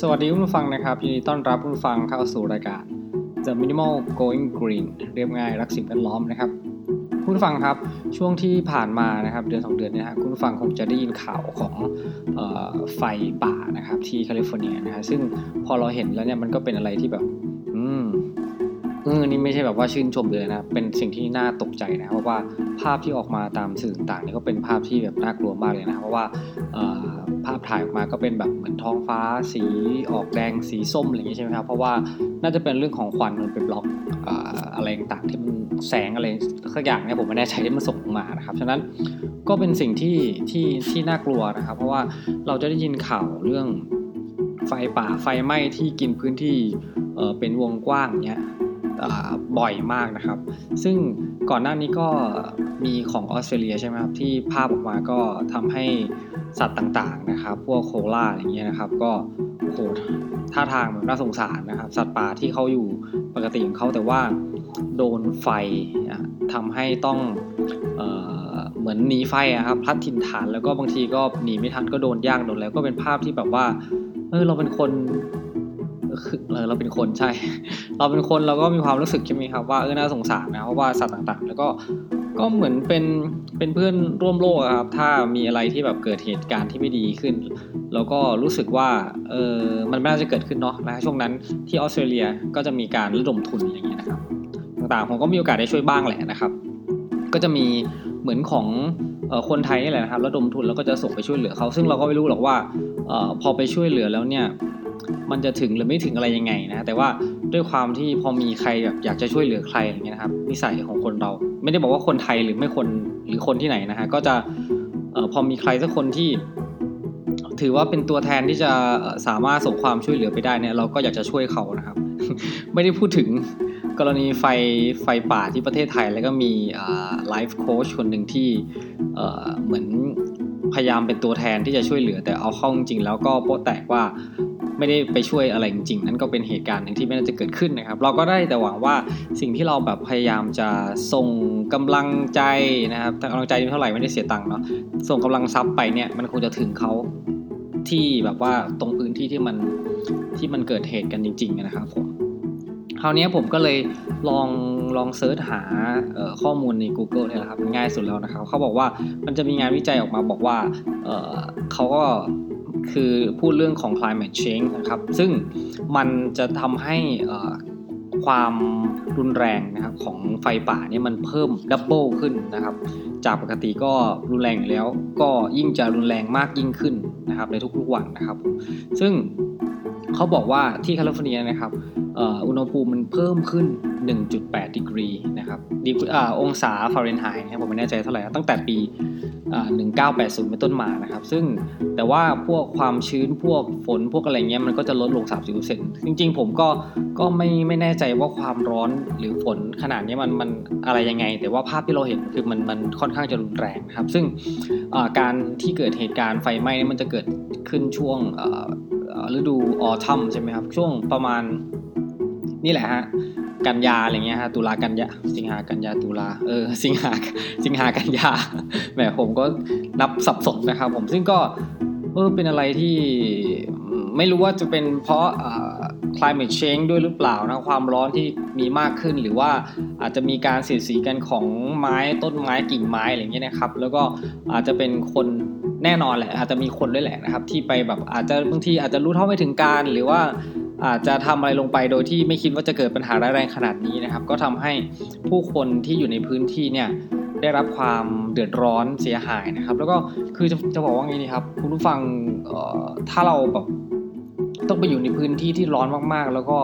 สวัสดีคุณผู้ฟังนะครับยินดีต้อนรับคุณผู้ฟังเข้าสู่รายการ The Minimal Going Green เรียบง่ายรักสิ่งแวดล้อมนะครับ คุณผู้ฟังครับช่วงที่ผ่านมานะครับเดือนสองเดือนนี้นะคุณผู้ฟังคงจะได้ยินข่าวของออไฟป่านะครับที่แคลิฟอร์เนียนะฮะซึ่งพอเราเห็นแล้วเนี่ยมันก็เป็นอะไรที่แบบ อืมเออนี่ไม่ใช่แบบว่าชื่นชมเลยนะ เป็นสิ่งที่น่าตกใจนะ เพราะว่าภาพที่ออกมาตามสื่อต่างๆนี่ก็เป็นภาพที่แบบน่ากลัวมากเลยนะ เพราะว่า ภาพถ่ายออกมาก็เป็นแบบเหมือนท้องฟ้า สีออกแดงสีส้มอะไรอย่างนี้ใช่ไหมครับเพราะว่าน่าจะเป็นเรื่องของควันมันเป็นบล็อกอะไรต่างๆที่มันแสงอะไรสักอย่างเนี่ยผมไม่แน่ใจที่มันส่งมานะครับฉะนั้นก็เป็นสิ่งที่ที่ที่น่ากลัวนะครับ เพราะว่าเราจะได้ยินข่าวเรื่องไฟป่าไฟไหม้ที่กินพื้นที่เป็นวงกว้างเนี้ยบ่อยมากนะครับ ซึ่ง ก่อนหน้านี้ก็มีของออสเตรเลียใช่ไหมครับที่ภาพออกมาก็ทำให้สัตว์ต่างๆนะครับพวกโคล่าอย่างเงี้ยนะครับ ก็โหท่าทางแบบน่าสงสารนะครับ สัตว์ป่าที่เขาอยู่ปกติของเขาแต่ว่าโดนไฟทำให้ต้องเอเหมือนหนีไฟครับพลัดถิ่นฐานแล้วก็บางทีก็หนีไม่ทันก็โดนย่างโดนแล้วก็เป็นภาพที่แบบว่าเออเราเป็นคน เราเป็นคนใช่ เราเป็นคนเราก็มีความรู้สึกใช่ไหมครับว่าเออน่าสงสารนะเพราะว่าสัตว์ต่างๆ แล้วก็ก็เหมือนเป็นเป็นเพื่อนร่วมโลกครับ ถ้ามีอะไรที่แบบเกิดเหตุการณ์ที่ไม่ดีขึ้น แล้วก็รู้สึกว่าเออมันไม่น่าจะเกิดขึ้นเนาะนะช่วงนั้นที่ออสเตรเลียก็จะมีการระดมทุนอย่างเงี้ยนะครับ ต่างๆผมก็มีโอกาสได้ช่วยบ้างแหละนะครับ ก็จะมีเหมือนของคนไทยนี่แหละนะครับระดมทุนแล้วก็จะส่งไปช่วยเหลือเขาซึ่งเราก็ไม่รู้หรอกว่าพอไปช่วยเหลือแล้วเนี่ย มันจะถึงหรือไม่ถึงอะไรยังไงนะแต่ว่าด้วยความที่พอมีใครแบบอยากจะช่วยเหลือใครอย่างเงี้ยนะครับนิสัยของคนเรา ไม่ได้บอกว่าคนไทยหรือไม่คนหรือคนที่ไหนนะฮะก็จะออพอมีใครสักคนที่ ถือว่าเป็นตัวแทนที่จะสามารถส่งความช่วยเหลือไปได้เนี่ยเราก็อยากจะช่วยเขานะครับ ไม่ได้พูดถึงกรณีไฟไฟป่าที่ประเทศไทย แล้วก็มีไลฟ์โค้ชคนหนึ่งที่เหมือนพยายามเป็นตัวแทนที่จะช่วยเหลือ แต่เอาเข้าจริงแล้วก็โป๊ะแตกว่า ไม่ได้ไปช่วยอะไรจริงๆ นั่นก็เป็นเหตุการณ์หนึ่งที่ไม่น่าจะเกิดขึ้นนะครับ เราก็ได้แต่หวังว่าสิ่งที่เราแบบพยายามจะส่งกำลังใจนะครับกำลังใจเท่าไหร่ไม่ได้เสียตังค์เนาะส่งกำลังทรัพย์ไปเนี่ยมันคงจะถึงเขาที่แบบว่าตรงพื้นที่ที่มันที่มันเกิดเหตุกันจริง ๆ นะครับผมคราวนี้ผมก็เลยลองลองเซิร์ชหาข้อมูลใน Google เนี่ยแหละครับง่ายสุดแล้วนะครับ เขาบอกว่ามันจะมีงานวิจัยออกมาบอกว่าเเขาก็ คือพูดเรื่องของ climate change นะครับ ซึ่งมันจะทำให้ความรุนแรงนะครับของไฟป่าเนี่ยมันเพิ่มดับเบิลขึ้นนะครับ จากปกติก็รุนแรงอยู่แล้ว ก็ยิ่งจะรุนแรงมากยิ่งขึ้นนะครับในทุกๆวันนะครับ ซึ่งเขาบอกว่าที่แคลิฟอร์เนียนะครับอุณหภูมิมันเพิ่มขึ้น 1.8 ดีกรีนะครับดีองศาฟาเรนไฮต์ผมไม่แน่ใจเท่าไหร่ตั้งแต่ปี 1980 เป็นต้นมานะครับ ซึ่งแต่ว่าพวกความชื้นพวกฝนพวกอะไรเงี้ยมันก็จะลดลง 30%จริงๆ ผมก็ก็ไม่ไม่แน่ใจว่าความร้อนหรือฝนขนาดนี้มันมันอะไรยังไง แต่ว่าภาพที่เราเห็นคือมันมันค่อนข้างจะรุนแรงครับ ซึ่งการที่เกิดเหตุการณ์ไฟไหม้มันจะเกิดขึ้นช่วงฤดูออทัมใช่ไหมครับ ช่วงประมาณนี่แหละฮะ กันยาอะไรเงี้ยฮะตุลากันยาสิงหากันยาตุลาเออสิงหาสิงหากันยาแหมผมก็นับสับสนนะครับผมซึ่งก็เออเป็นอะไรที่ไม่รู้ว่าจะเป็นเพราะ climate change ด้วยหรือเปล่านะความร้อนที่มีมากขึ้นหรือว่าอาจจะมีการเสียดสีกันของไม้ต้นไม้กิ่งไม้อะไรเงี้ยนะครับ แล้วก็อาจจะเป็นคนแน่นอนแหละอาจจะมีคนด้วยแหละนะครับ ที่ไปแบบอาจจะบางทีอาจจะรู้เท่าไม่ถึงการหรือว่า อาจจะทำอะไรลงไปโดยที่ไม่คิดว่าจะเกิดปัญหาร้ายแรงขนาดนี้นะครับ ก็ทำให้ผู้คนที่อยู่ในพื้นที่เนี่ยได้รับความเดือดร้อนเสียหายนะครับ แล้วก็คือจะจะบอกว่าไงดีครับ คุณผู้ฟังถ้าเราแบบต้องไปอยู่ในพื้นที่ที่ร้อนมากๆ แล้วก็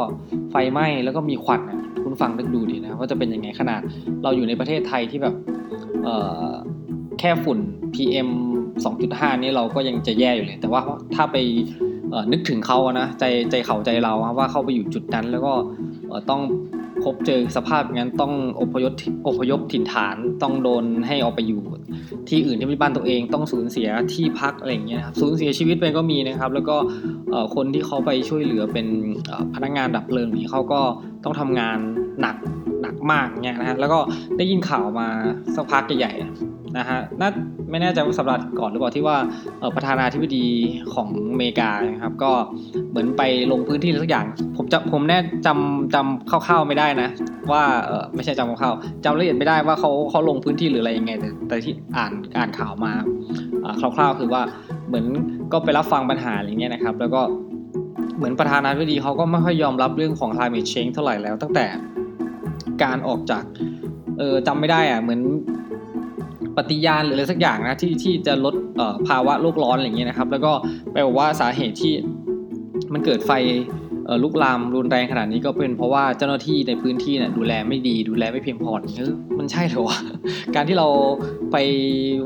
ไฟไหม้แล้วก็มีควันคุณฟังนึกดูดีนะว่าจะเป็นยังไงขนาดเราอยู่ในประเทศไทยที่แบบแค่ฝุ่น PM 2.5 นี่เราก็ยังจะแย่อยู่เลย แต่ว่าถ้าไป นึกถึงเขานะใจใจเขาใจเราว่าเขาไปอยู่จุดนั้นแล้วก็ต้องพบเจอสภาพอย่างนั้นต้องอพยพอพยพถิ่นฐานต้องโดนให้ออกไปอยู่ ที่อื่นที่ไม่บ้านตัวเองต้องสูญเสียที่พักอะไรอย่างเงี้ยครับสูญเสียชีวิตไปก็มีนะครับ แล้วก็คนที่เขาไปช่วยเหลือเป็นพนักงานดับเพลิงนี้เขาก็ต้องทำงานหนักหนักมากเนี่ยนะฮะแล้วก็ได้ยินข่าวมาสักพักใหญ่ นะฮะน่าไม่แน่ใจว่าสัปดาห์ก่อนหรือเปล่าที่ว่าประธานาธิบดีของอเมริกานะครับ ก็เหมือนไปลงพื้นที่สักอย่าง ผมจะผมแน่จำจำคร่าวๆไม่ได้นะ ว่าเออไม่ใช่จำคร่าวๆจำละเอียดไม่ได้ว่าเขาเขาลงพื้นที่หรืออะไรยังไง แต่แต่ที่อ่านอ่านข่าวมาคร่าวๆคือว่าเหมือนก็ไปรับฟังปัญหาอะไรเงี้ยนะครับ แล้วก็เหมือนประธานาธิบดีเขาก็ไม่ค่อยยอมรับเรื่องของ climate change เท่าไหร่แล้วตั้งแต่การออกจากเออจำไม่ได้อะเหมือน ฏิญาณหรืออะไรสักอย่างนะที่ที่จะลดภาวะโลกร้อนอะไรเงี้ยนะครับ แล้วก็แปลว่าสาเหตุที่มันเกิดไฟลุกลามรุนแรงขนาดนี้ก็เป็นเพราะว่าเจ้าหน้าที่ในพื้นที่เนี่ยดูแลไม่ดีดูแลไม่เพียงพอเออมันใช่เหรอวะการที่เราไป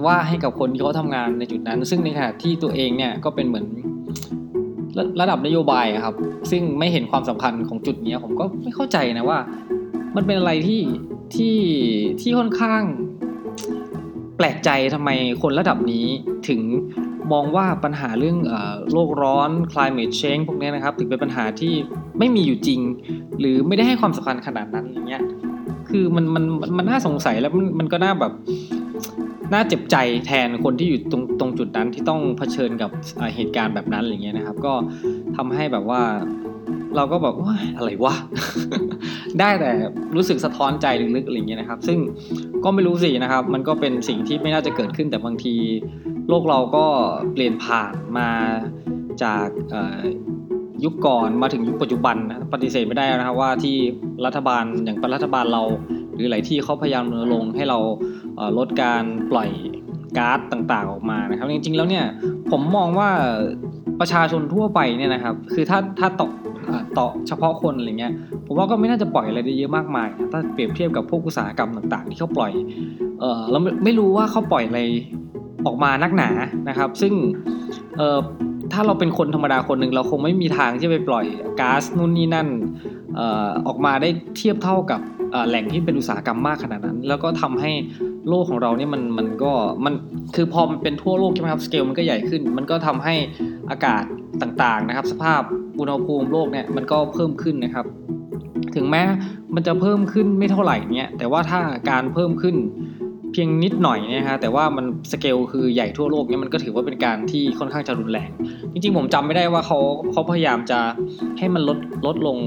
ว่าให้กับคนที่เขาทำงานในจุดนั้น ซึ่งในขณะที่ตัวเองเนี่ยก็เป็นเหมือนระดับนโยบายครับ ซึ่งไม่เห็นความสำคัญของจุดนี้ผมก็ไม่เข้าใจนะว่า มันเป็นอะไรที่ที่ที่ค่อนข้าง แปลกใจทำไมคนระดับนี้ถึงมองว่าปัญหาเรื่องโลกร้อน climate change พวกนี้นะครับ ถึงเป็นปัญหาที่ไม่มีอยู่จริง หรือไม่ได้ให้ความสำคัญขนาดนั้นอย่างเงี้ยคือมันมันมันน่าสงสัยแล้วมันมันก็น่าแบบน่าเจ็บใจแทนคนที่อยู่ตรงตรงจุดนั้นที่ต้องเผชิญกับเหตุการณ์แบบนั้นอะไรเงี้ยนะครับ ก็ทำให้แบบว่า เราก็แบบว่าอะไรวะ ได้แต่รู้สึกสะท้อนใจลึกๆอะไรเงี้ยนะครับ ซึ่งก็ไม่รู้สินะครับ มันก็เป็นสิ่งที่ไม่น่าจะเกิดขึ้นแต่บางที โลกเราก็เปลี่ยนผ่านมาจากยุคก่อนมาถึงยุคปัจจุบันนะปฏิเสธไม่ได้นะครับว่าที่รัฐบาลอย่างรัฐบาลเรา หรือหลายที่เขาพยายามรณรงค์ให้เราลดการปล่อยก๊าซต่างๆออกมานะครับ จริงๆแล้วเนี่ยผมมองว่าประชาชนทั่วไปเนี่ยนะครับ คือถ้าถ้าต่อ ต่อเฉพาะคนอะไรเงี้ยผมว่าก็ไม่น่าจะปล่อยอะไรได้เยอะมากมายถ้าเปรียบเทียบกับพวกอุตสาหกรรมต่างๆ ที่เขาปล่อยเออเราไม่รู้ว่าเขาปล่อยอะไรออกมานักหนานะครับ ซึ่งเออถ้าเราเป็นคนธรรมดาคนหนึ่งเราคงไม่มีทางที่ไปปล่อยก๊าซนู่นนี่นั่นออกมาได้เทียบเท่ากับแหล่งที่เป็นอุตสาหกรรมมากขนาดนั้น แล้วก็ทำให้โลกของเราเนี่ยมันมันก็มันคือพอมันเป็นทั่วโลกใช่ไหมครับสเกลมันก็ใหญ่ขึ้น มันก็ทำให้อากาศต่างๆนะครับ สภาพ อุณหภูมิโลกเนี่ยมันก็เพิ่มขึ้นนะครับ ถึงแม้มันจะเพิ่มขึ้นไม่เท่าไหร่เนี่ยแต่ว่าถ้าการเพิ่มขึ้นเพียงนิดหน่อยนะฮะแต่ว่ามันสเกลคือใหญ่ทั่วโลกเนี่ยมันก็ถือว่าเป็นการที่ค่อนข้างจะรุนแรง จริงๆ ผมจำไม่ได้ว่าเขาเขาพยายามจะให้มันลดลดลง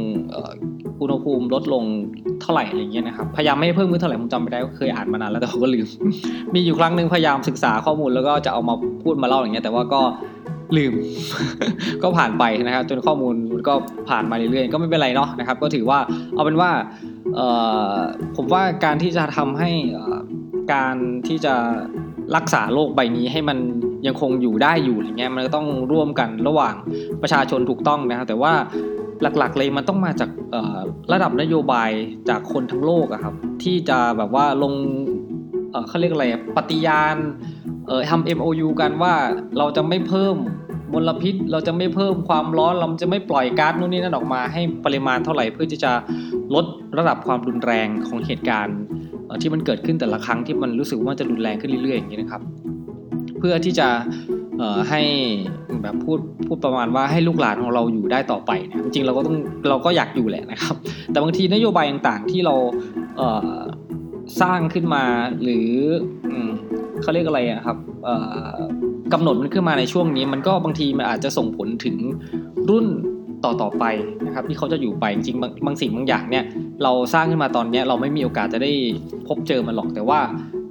อุณหภูมิลดลงเท่าไหร่อะไรเงี้ยนะครับพยายามไม่ให้เพิ่มขึ้นเท่าไหร่ผมจำไม่ได้เคยอ่านมานานแล้วแต่ผมก็ลืมมีอยู่ครั้งหนึ่งพยายามศึกษาข้อมูลแล้วก็จะเอามาพูดมาเล่าอย่างเงี้ยแต่ว่าก็ ลืม ก็ผ่านไปนะครับ จนข้อมูลก็ผ่านมาเรื่อยๆ ก็ไม่เป็นไรเนาะนะครับ ก็ถือว่าเอาเป็นว่าผมว่าการที่จะทำให้การที่จะรักษาโลกใบนี้ให้มันยังคงอยู่ได้อยู่อย่างเงี้ยมันก็ต้องร่วมกันระหว่างประชาชนถูกต้องนะครับ แต่ว่าหลักๆเลยมันต้องมาจากระดับนโยบายจากคนทั้งโลกอะครับ ที่จะแบบว่าลงเขาเรียกอะไรปฏิญาณ เออทำ MOU กันว่าเราจะไม่เพิ่มมลพิษ เราจะไม่เพิ่มความร้อน เราจะไม่ปล่อยก๊าซนู่นนี่นั่นออกมา ให้ปริมาณเท่าไหร่เพื่อที่จะลดระดับความรุนแรงของเหตุการณ์ที่มันเกิดขึ้นแต่ละครั้งที่มันรู้สึกว่าจะรุนแรงขึ้นเรื่อยๆอย่างนี้นะครับ เพื่อที่จะให้แบบพูดพูดประมาณว่าให้ลูกหลานของเราอยู่ได้ต่อไปนะจริงเราก็ต้องเราก็อยากอยู่แหละนะครับ แต่บางทีนโยบายต่างๆที่เราเสร้างขึ้นมาหรือ เขาเรียกอะไรอะครับกำหนดมันขึ้นมาในช่วงนี้ มันก็บางทีมันอาจจะส่งผลถึงรุ่นต่อต่อไปนะครับที่เขาจะอยู่ไปจริงๆบางบางสิ่งบางอย่างเนี่ยเราสร้างขึ้นมาตอนนี้เราไม่มีโอกาสจะได้พบเจอมันหรอกแต่ว่า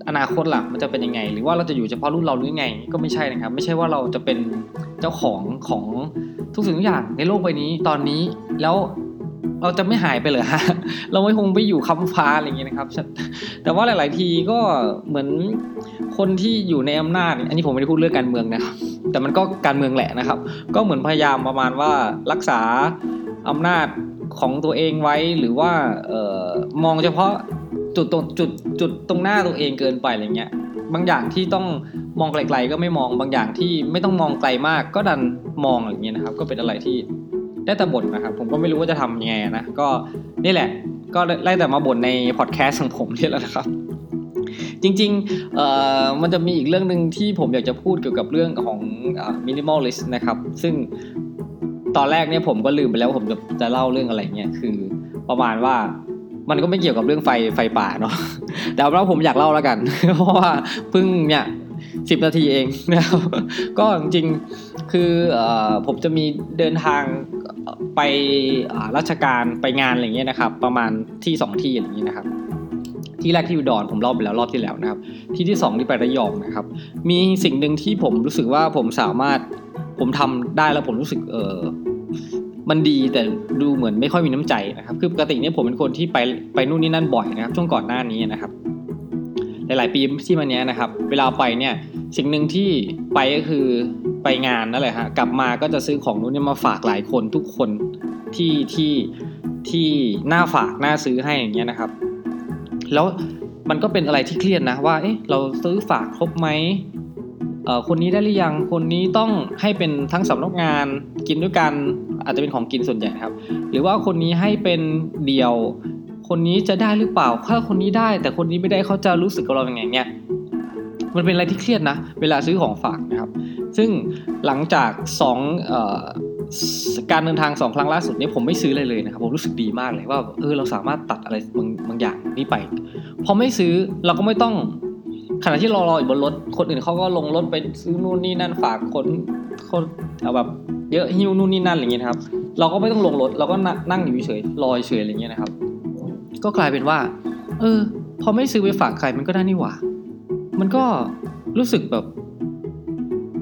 อนาคตล่ะมันจะเป็นยังไง หรือว่าเราจะอยู่เฉพาะรุ่นเราหรือไง ก็ไม่ใช่นะครับ ไม่ใช่ว่าเราจะเป็นเจ้าของของทุกสิ่งทุกอย่างในโลกใบนี้ตอนนี้แล้ว เราจะไม่หายไปเลยฮะ เราไม่คงไปอยู่คำฟ้าอะไรอย่างเงี้ยนะครับ แต่ว่าหลาย ๆ ทีก็เหมือนคนที่อยู่ในอำนาจ อันนี้ผมไม่ได้พูดเรื่องการเมืองนะครับ แต่มันก็การเมืองแหละนะครับ ก็เหมือนพยายามประมาณว่ารักษาอำนาจของตัวเองไว้หรือว่าออมองเฉพาะจุดตรงจุดจุดตรงหน้าตัวเองเกินไปอะไรเงี้ย บางอย่างที่ต้องมองไกล ๆ ก็ไม่มอง บางอย่างที่ไม่ต้องมองไกลมาก ก็ดันมองอย่างเงี้ยนะครับ ก็เป็นอะไรที่ ได้แต่บ่นนะครับ ผมก็ไม่รู้ว่าจะทำยังไงนะ ก็นี่แหละ ก็ไล่แต่มาบ่นในพอดแคสต์ของผมนี่แหละนะครับ จริงๆเอ่อมันจะมีอีกเรื่องหนึ่งที่ผมอยากจะพูดเกี่ยวกับเรื่องของ minimalist นะครับ ซึ่งตอนแรกเนี่ยผมก็ลืมไปแล้วผมจะจะเล่าเรื่องอะไรเงี้ยคือประมาณว่ามันก็ไม่เกี่ยวกับเรื่องไฟไฟป่าเนาะแต่เอาว่าผมอยากเล่าแล้วกัน เพราะว่าเพิ่งเนี่ยสิบนาทีเองนะครับก็จริงๆคือผมจะมีเดินทาง ไปราชการไปงานอะไรเงี้ยนะครับ ประมาณที่สองที่อย่างนี้นะครับ ที่แรกที่อุดรผมเล่าไปแล้วรอบที่แล้วนะครับ ที่ที่สองที่ไประยองนะครับ มีสิ่งหนึ่งที่ผมรู้สึกว่าผมสามารถผมทำได้แล้วผมรู้สึกเออมันดีแต่ดูเหมือนไม่ค่อยมีน้ำใจนะครับ คือปกติเนี่ยผมเป็นคนที่ไปไปนู่นนี่นั่นบ่อยนะครับ ช่วงก่อนหน้านี้นะครับ หลาย ๆ ปีที่มาเนี้ยนะครับ เวลาไปเนี่ยสิ่งหนึ่งที่ไปก็คือ ไปงานนั่นแหละฮะกลับมาก็จะซื้อของนู้นนี่มาฝากหลายคนทุกคนที่ที่ที่หน้าฝากหน้าซื้อให้อย่างเงี้ยนะครับ แล้วมันก็เป็นอะไรที่เครียดนะว่าเอ๊ะเราซื้อฝากครบไหมเอ่อคนนี้ได้หรือยังคนนี้ต้องให้เป็นทั้งสำนักงานกินด้วยกันอาจจะเป็นของกินส่วนใหญ่ครับ หรือว่าคนนี้ให้เป็นเดียว คนนี้จะได้หรือเปล่าถ้าคนนี้ได้ แต่คนนี้ไม่ได้เขาจะรู้สึกกับเราอย่างไงเนี่ยมันเป็นอะไรที่เครียดนะ เวลาซื้อของฝากนะครับ ซึ่งหลังจากสองการเดินทางสองครั้งล่าสุดนี้ผมไม่ซื้อเลยเลยนะครับผมรู้สึกดีมากเลยว่าเออเราสามารถตัดอะไรบางบางอย่างนี้ไปพอไม่ซื้อเราก็ไม่ต้องขณะที่รารออยู่บนรถคนอื่นเขาก็ลงรถไปซื้อนู่นนี่นั่นฝากคนคนเอาแบบเยอะหิ้วนู่นนี่นั่นอะไรเงี้ยครับ เราก็ไม่ต้องลงรถเราก็นั่งอยู่เฉยรอเฉยอะไรเงี้ยนะครับ ก็กลายเป็นว่า เออ พอไม่ซื้อไปฝากใครมันก็ได้นี่หว่า มันก็รู้สึกแบบ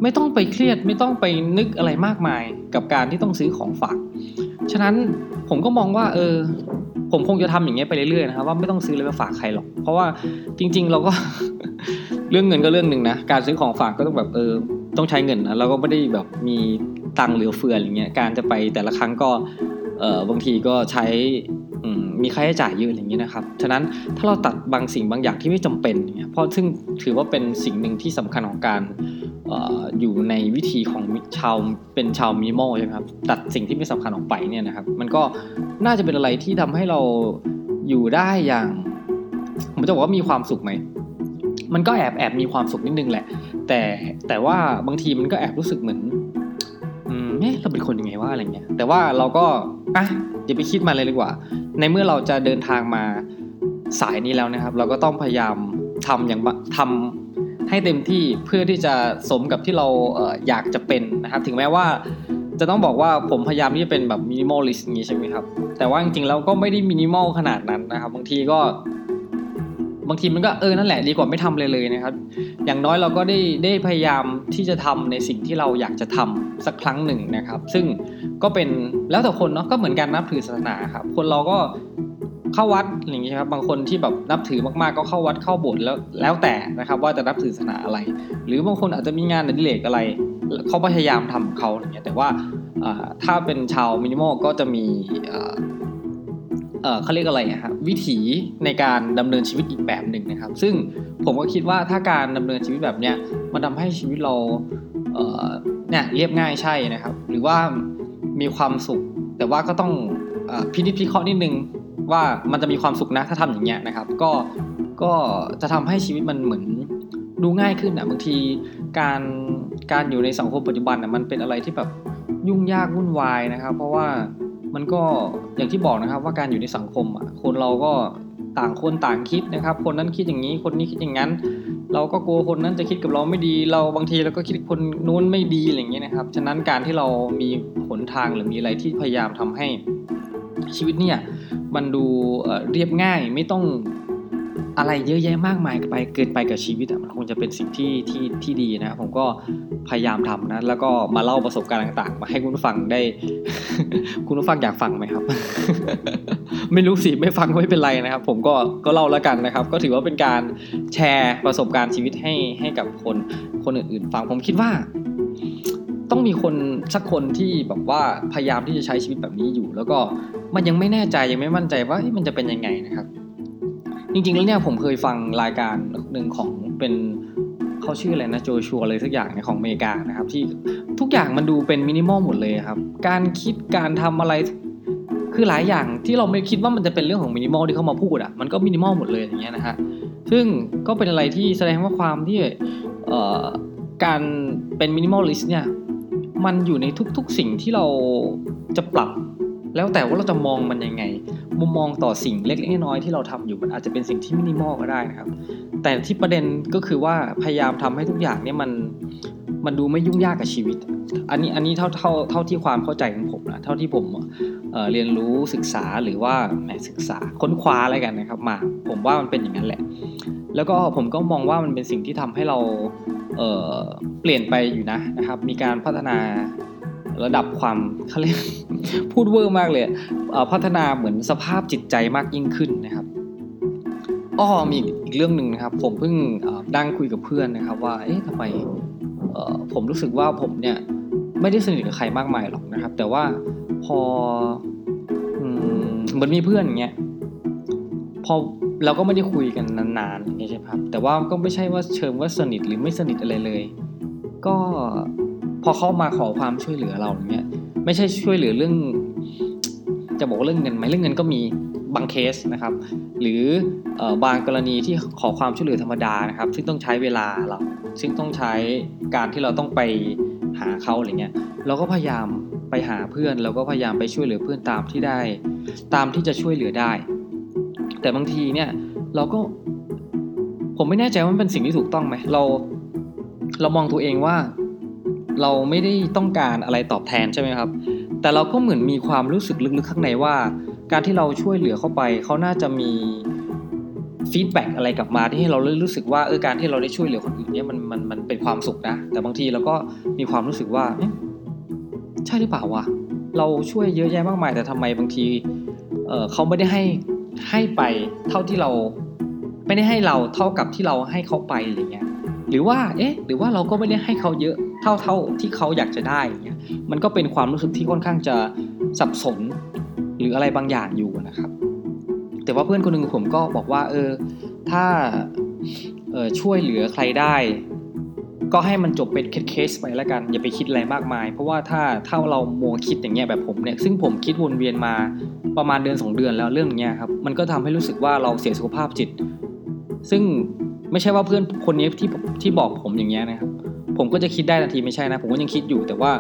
ไม่ต้องไปเครียดไม่ต้องไปนึกอะไรมากมายกับการที่ต้องซื้อของฝาก ฉะนั้นผมก็มองว่าเออผมคงจะทำอย่างเงี้ยไปเรื่อยๆนะครับว่าไม่ต้องซื้อเลยไปฝากใครหรอก เพราะว่าจริง ๆ เราก็เรื่องเงินก็เรื่องหนึ่งนะการซื้อของฝากก็ต้องแบบเออต้องใช้เงินนะเราก็ไม่ได้แบบมีตังเหลือเฟืออย่างเงี้ยการจะไปแต่ละครั้งก็เออบางทีก็ใช้มีค่าใช้จ่ายเยอะอย่างนี้นะครับ ฉะนั้นถ้าเราตัดบางสิ่งบางอย่างที่ไม่จำเป็นเนี่ยเพราะซึ่งถือว่าเป็นสิ่งหนึ่งที่สำคัญของการ อยู่ในวิธีของชาวเป็นชาวมินิมอลใช่ไหมครับตัดสิ่งที่ไม่สำคัญออกไปเนี่ยนะครับ มันก็น่าจะเป็นอะไรที่ทำให้เราอยู่ได้อย่างผมจะบอกว่ามีความสุขไหมมันก็แอบแอบมีความสุขนิดนึงแหละ แต่แต่ว่าบางทีมันก็แอบรู้สึกเหมือนอืมเอ๊ะเราเป็นคนยังไงว่าอะไรเงี้ยแต่ว่าเราก็อะอย่าไปคิดมาเลยดีกว่า ในเมื่อเราจะเดินทางมาสายนี้แล้วนะครับ เราก็ต้องพยายามทำอย่างทำ ให้เต็มที่เพื่อที่จะสมกับที่เราเอออยากจะเป็นนะครับ ถึงแม้ว่าจะต้องบอกว่าผมพยายามที่จะเป็นแบบ minimalist อย่างนี้ใช่ไหมครับ แต่ว่าจริงๆแล้วก็ไม่ได้มินิมอลขนาดนั้นนะครับ บางทีก็บางทีมันก็เออนั่นแหละดีกว่าไม่ทำเลยเลยนะครับ อย่างน้อยเราก็ได้ได้พยายามที่จะทำในสิ่งที่เราอยากจะทำสักครั้งหนึ่งนะครับ ซึ่งก็เป็นแล้วแต่คนเนาะก็เหมือนกันนับถือศาสนาครับคนเราก็ เข้าวัดอย่างนี้ครับบางคนที่แบบนับถือมากๆก็เข้าวัดเข้าโบสถ์แล้วแล้วแต่นะครับ ว่าจะนับถือศาสนาอะไร หรือบางคนอาจจะมีงานอดิเรกอะไรเขาพยายามทำเขาอย่างเงี้ยแต่ว่าถ้าเป็นชาวมินิมอลก็จะมีเขาเรียกอะไรครับวิถีในการดำเนินชีวิตอีกแบบหนึ่งนะครับ ซึ่งผมก็คิดว่าถ้าการดำเนินชีวิตแบบเนี้ยมันทาให้ชีวิตเราเนี่ยเรียบง่ายใช่นะครับ หรือว่ามีความสุข แต่ว่าก็ต้องพินิจพิเคราะห์นิดนึง ว่ามันจะมีความสุขนะถ้าทำอย่างเงี้ยนะครับ ก็ก็จะทำให้ชีวิตมันเหมือนดูง่ายขึ้นอะบางทีการการอยู่ในสังคมปัจจุบันอะมันเป็นอะไรที่แบบยุ่งยากวุ่นวายนะครับ เพราะว่ามันก็อย่างที่บอกนะครับ ว่าการอยู่ในสังคมอะคนเราก็ต่างคนต่างคิดนะครับ คนนั้นคิดอย่างนี้คนนี้คิดอย่างนั้น เราก็กลัวคนนั้นจะคิดกับเราไม่ดี เราบางทีเราก็คิดคนนู้นไม่ดีอะไรอย่างเงี้ยนะครับ ฉะนั้นการที่เรามีหนทางหรือมีอะไรที่พยายามทำให้ชีวิตเนี่ย มันดูเรียบง่ายไม่ต้องอะไรเยอะแยะมากมายไปเกินไปกับชีวิตมันคงจะเป็นสิ่งที่ที่ที่ดีนะผมก็พยายามทำนะ แล้วก็มาเล่าประสบการณ์ต่าง ๆ มาให้คุณผู้ฟังได้ คุณผู้ฟังอยากฟังไหมครับ ไม่รู้สิไม่ฟังไม่เป็นไรนะครับ ผมก็ก็เล่าแล้วกันนะครับ ก็ถือว่าเป็นการแชร์ประสบการณ์ชีวิตให้ให้กับคนคนอื่นๆ ฟังผมคิดว่า ต้องมีคนสักคนที่แบบว่าพยายามที่จะใช้ชีวิตแบบนี้อยู่ แล้วก็ มันยังไม่แน่ใจยังไม่มั่นใจว่ามันจะเป็นยังไงนะครับ จริงๆแล้วเนี่ยผมเคยฟังรายการหนึ่งของเป็นเขาชื่ออะไรนะโจชัวอะไรสักอย่างเนี่ยของอเมริกานะครับ ที่ทุกอย่างมันดูเป็นมินิมอลหมดเลยครับ การคิดการทำอะไรคือหลายอย่างที่เราไม่คิดว่ามันจะเป็นเรื่องของมินิมอลที่เขามาพูดอะมันก็มินิมอลหมดเลยอย่างเงี้ยนะฮะซึ่งก็เป็นอะไรที่แสดงว่าความที่การเป็น minimalist เนี่ยมันอยู่ในทุกๆสิ่งที่เราจะปรับ แล้วแต่ว่าเราจะมองมันยังไง มุมมองต่อสิ่งเล็กๆน้อยๆที่เราทำอยู่มันอาจจะเป็นสิ่งที่มินิมอลก็ได้นะครับ แต่ที่ประเด็นก็คือว่าพยายามทำให้ทุกอย่างเนี่ยมันมันดูไม่ยุ่งยากกับชีวิต อันนี้อันนี้เท่าเท่าเท่าที่ความเข้าใจของผมนะเท่าที่ผมเรียนรู้ศึกษาหรือว่าแหมศึกษาค้นคว้าอะไรกันนะครับ มาผมว่ามันเป็นอย่างนั้นแหละ แล้วก็ผมก็มองว่ามันเป็นสิ่งที่ทำให้เราเเปลี่ยนไปอยู่นะนะครับ มีการพัฒนา ระดับความเขาเรียกพูดเวอร์มากเลยพัฒนาเหมือนสภาพจิตใจมากยิ่งขึ้นนะครับอ้อมีอีกเรื่องหนึ่งนะครับ ผมเพิ่งดังคุยกับเพื่อนนะครับ ว่าเอ๊ะทำไมผมรู้สึกว่าผมเนี่ยไม่ได้สนิทกับใครมากมายหรอกนะครับ แต่ว่าพอเหมือนมีเพื่อนอย่างเงี้ยพอเราก็ไม่ได้คุยกันนานๆอย่างเงี้ยใช่ไหมครับแต่ว่าก็ไม่ใช่ว่าเชิงว่าสนิทหรือไม่สนิทอะไรเลย ก็ พอเขามาขอความช่วยเหลือเราอย่างเงี้ยไม่ใช่ช่วยเหลือเรื่อง จะบอกเรื่องเงินไหมเรื่องเงินก็มีบางเคสนะครับ หรือบางกรณีที่ขอความช่วยเหลือธรรมดานะครับ ซึ่งต้องใช้เวลาเราซึ่งต้องใช้การที่เราต้องไปหาเขาอะไรเงี้ยเราก็พยายามไปหาเพื่อนเราก็พยายามไปช่วยเหลือเพื่อนตามที่ได้ ตามที่จะช่วยเหลือได้ แต่บางทีเนี่ยเราก็ผมไม่แน่ใจว่ามันเป็นสิ่งที่ถูกต้องไหมเรา เรามองตัวเองว่า เราไม่ได้ต้องการอะไรตอบแทนใช่ไหมครับ แต่เราก็เหมือนมีความรู้สึกลึกๆข้างในว่า การที่เราช่วยเหลือเข้าไปเขาน่าจะมีฟีดแบ็กอะไรกลับมาที่ให้เรารู้สึกว่าเออการที่เราได้ช่วยเหลือคนอื่นเนี่ยมันมันมันเป็นความสุขนะ แต่บางทีเราก็มีความรู้สึกว่าใช่หรือเปล่าวะเราช่วยเยอะแยะมากมายแต่ทำไมบางทีเเขาไม่ได้ให้ให้ไปเท่าที่เรา ไม่ได้ให้เราเท่ากับที่เราให้เขาไปอย่างเงี้ย หรือว่า เอ๊ะ หรือว่าเราก็ไม่ได้ให้เขาเยอะ เท่าเท่าที่เขาอยากจะได้อย่างเงี้ยมันก็เป็นความรู้สึกที่ค่อนข้างจะสับสนหรืออะไรบางอย่างอยู่นะครับ แต่ว่าเพื่อนคนหนึ่งผมก็บอกว่าเออถ้าเออช่วยเหลือใครได้ ก็ให้มันจบเป็นเคสไปแล้วกัน อย่าไปคิดอะไรมากมาย เพราะว่าถ้าถ้าเราโมคิดอย่างเงี้ยแบบผมเนี่ยซึ่งผมคิดวนเวียนมาประมาณเดือน 2 เดือนแล้วเรื่องเนี้ยครับมันก็ทำให้รู้สึกว่าเราเสียสุขภาพจิต ซึ่งไม่ใช่ว่าเพื่อนคนนี้ที่ที่บอกผมอย่างเงี้ยนะครับ ผมก็จะคิดได้ทันทีไม่ใช่นะ ผมก็ยังคิดอยู่ แต่ว่า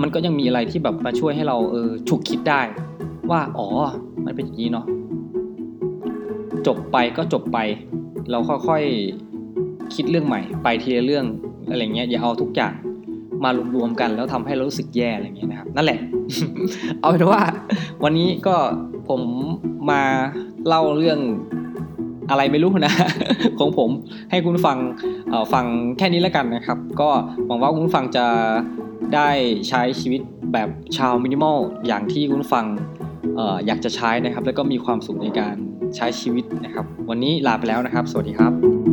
มันก็ยังมีอะไรที่แบบมาช่วยให้เราเออฉุกคิดได้ ว่าอ๋อ มันเป็นอย่างนี้เนาะจบไปก็จบไป เราค่อยๆคิดเรื่องใหม่ ไปทีละเรื่องอะไรเงี้ยอย่าเอาทุกอย่างมารวมๆกัน แล้วทำให้เรารู้สึกแย่อะไรเงี้ยนะครับ นั่นแหละ เอาเป็นว่า วันนี้ก็ผมมาเล่าเรื่องอะไรไม่รู้นะ ของผมให้คุณฟัง ฟังแค่นี้แล้วกันนะครับ ก็หวังว่าคุณฟังจะได้ใช้ชีวิตแบบชาวมินิมอลอย่างที่คุณฟังอยากจะใช้นะครับ แล้วก็มีความสุขในการใช้ชีวิตนะครับ วันนี้ลาไปแล้วนะครับ สวัสดีครับ